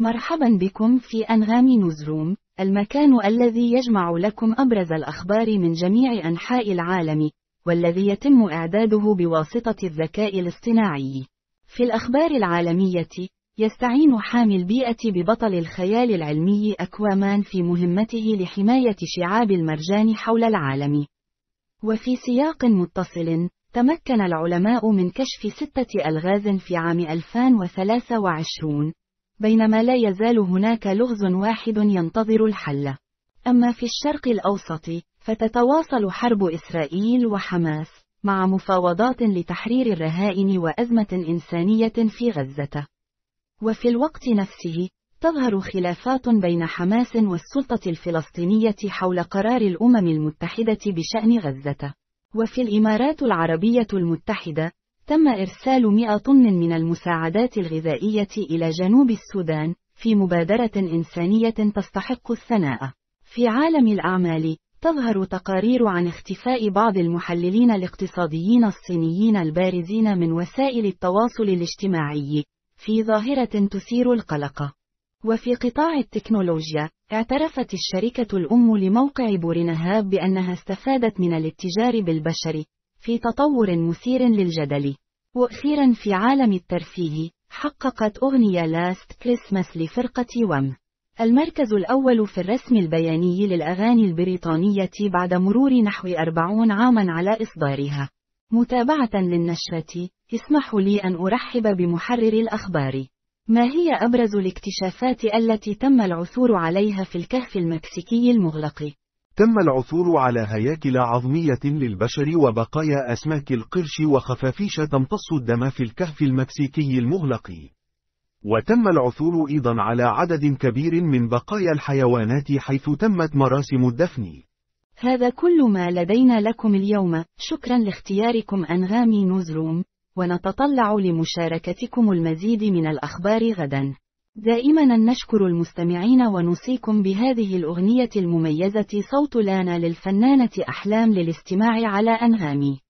مرحبا بكم في أنغام نوزروم، المكان الذي يجمع لكم أبرز الأخبار من جميع أنحاء العالم، والذي يتم إعداده بواسطة الذكاء الاصطناعي. في الأخبار العالمية، يستعين حامي البيئة ببطل الخيال العلمي أكوامان في مهمته لحماية شعاب المرجان حول العالم. وفي سياق متصل، تمكن العلماء من كشف ستة ألغاز في عام 2023 بينما لا يزال هناك لغز واحد ينتظر الحل. أما في الشرق الأوسط فتتواصل حرب إسرائيل وحماس مع مفاوضات لتحرير الرهائن وأزمة إنسانية في غزة. وفي الوقت نفسه تظهر خلافات بين حماس والسلطة الفلسطينية حول قرار الأمم المتحدة بشأن غزة. وفي الإمارات العربية المتحدة، تم إرسال 100 طن من المساعدات الغذائية إلى جنوب السودان، في مبادرة إنسانية تستحق الثناء. في عالم الأعمال، تظهر تقارير عن اختفاء بعض المحللين الاقتصاديين الصينيين البارزين من وسائل التواصل الاجتماعي، في ظاهرة تثير القلق. وفي قطاع التكنولوجيا، اعترفت الشركة الأم لموقع بورنهاب بأنها استفادت من الاتجار بالبشر، في تطور مثير للجدل. وأخيرا في عالم الترفيه، حققت أغنية لاست كريسماس لفرقة وم. المركز الأول في الرسم البياني للأغاني البريطانية بعد مرور نحو أربعون عاما على إصدارها. متابعة للنشرة، اسمحوا لي أن أرحب بمحرر الأخبار. ما هي أبرز الاكتشافات التي تم العثور عليها في الكهف المكسيكي المغلق؟ تم العثور على هياكل عظمية للبشر وبقايا أسماك القرش وخفافيش تمتص الدم في الكهف المكسيكي المغلق. وتم العثور أيضا على عدد كبير من بقايا الحيوانات حيث تمت مراسم الدفن. هذا كل ما لدينا لكم اليوم، شكرا لاختياركم أنغامي نوزروم. ونتطلع لمشاركتكم المزيد من الأخبار غدا. دائما نشكر المستمعين ونوصيكم بهذه الأغنية المميزة صوت لانا للفنانة أحلام للاستماع على أنغامي.